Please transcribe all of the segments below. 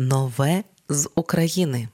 Нове з України.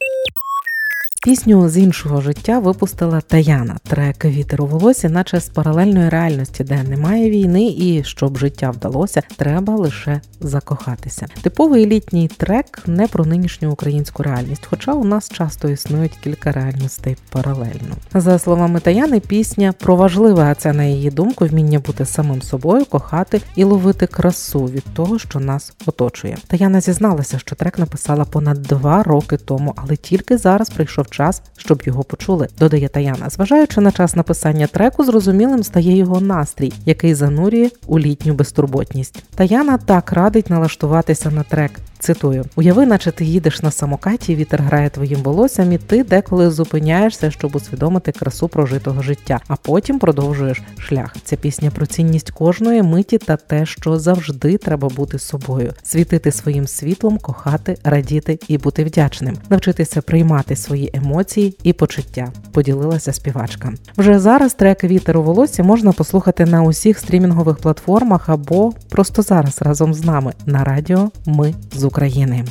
Пісню з іншого життя випустила Таяна. Трек Вітер у волосі, наче з паралельної реальності, де немає війни, і щоб життя вдалося, треба лише закохатися. Типовий літній трек не про нинішню українську реальність, хоча у нас часто існують кілька реальностей паралельно. За словами Таяни, пісня про важливе, а це на її думку, вміння бути самим собою, кохати і ловити красу від того, що нас оточує. Таяна зізналася, що трек написала понад два роки тому, але тільки зараз прийшов час, щоб його почули, додає Таяна. Зважаючи на час написання треку, зрозумілим стає його настрій, який занурює у літню безтурботність. Таяна так радить налаштуватися на трек. Цитую: уяви, наче ти їдеш на самокаті, вітер грає твоїм волоссям, і ти деколи зупиняєшся, щоб усвідомити красу прожитого життя, а потім продовжуєш шлях. Ця пісня про цінність кожної миті та те, що завжди треба бути собою, світити своїм світлом, кохати, радіти і бути вдячним, навчитися приймати свої емоції і почуття. Поділилася співачка. Вже зараз трек Вітер у волосі можна послухати на усіх стрімінгових платформах або просто зараз разом з нами на радіо Ми з України.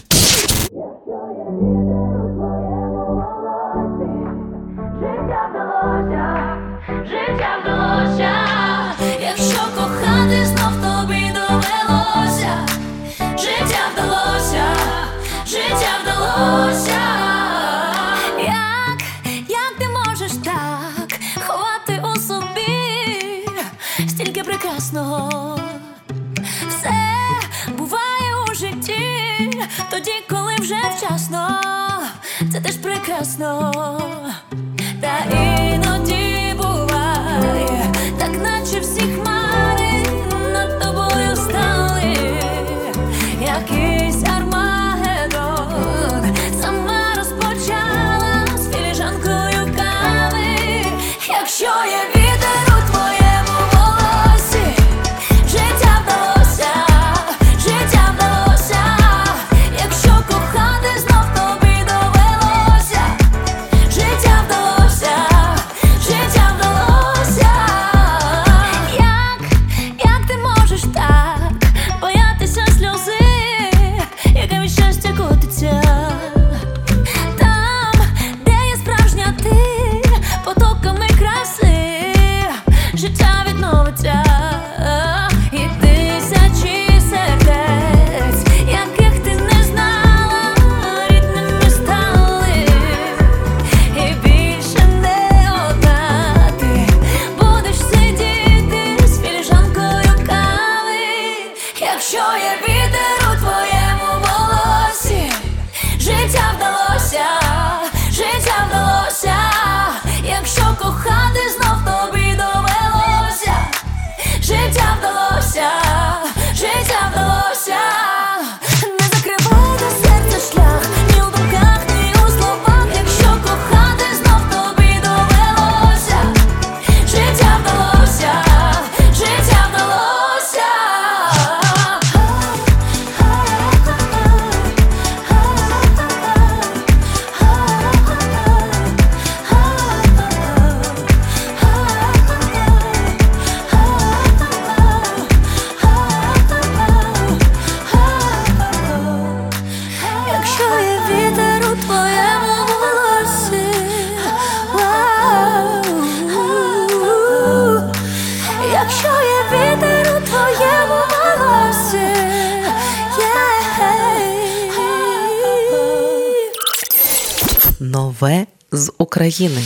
Життя вдалося, якщо кохати знов тобі довелося, життя вдалося, життя вдалося. Як, як ти можеш так ховати у собі стільки прекрасного? Все вчасно, це теж прекрасно. Нове з України.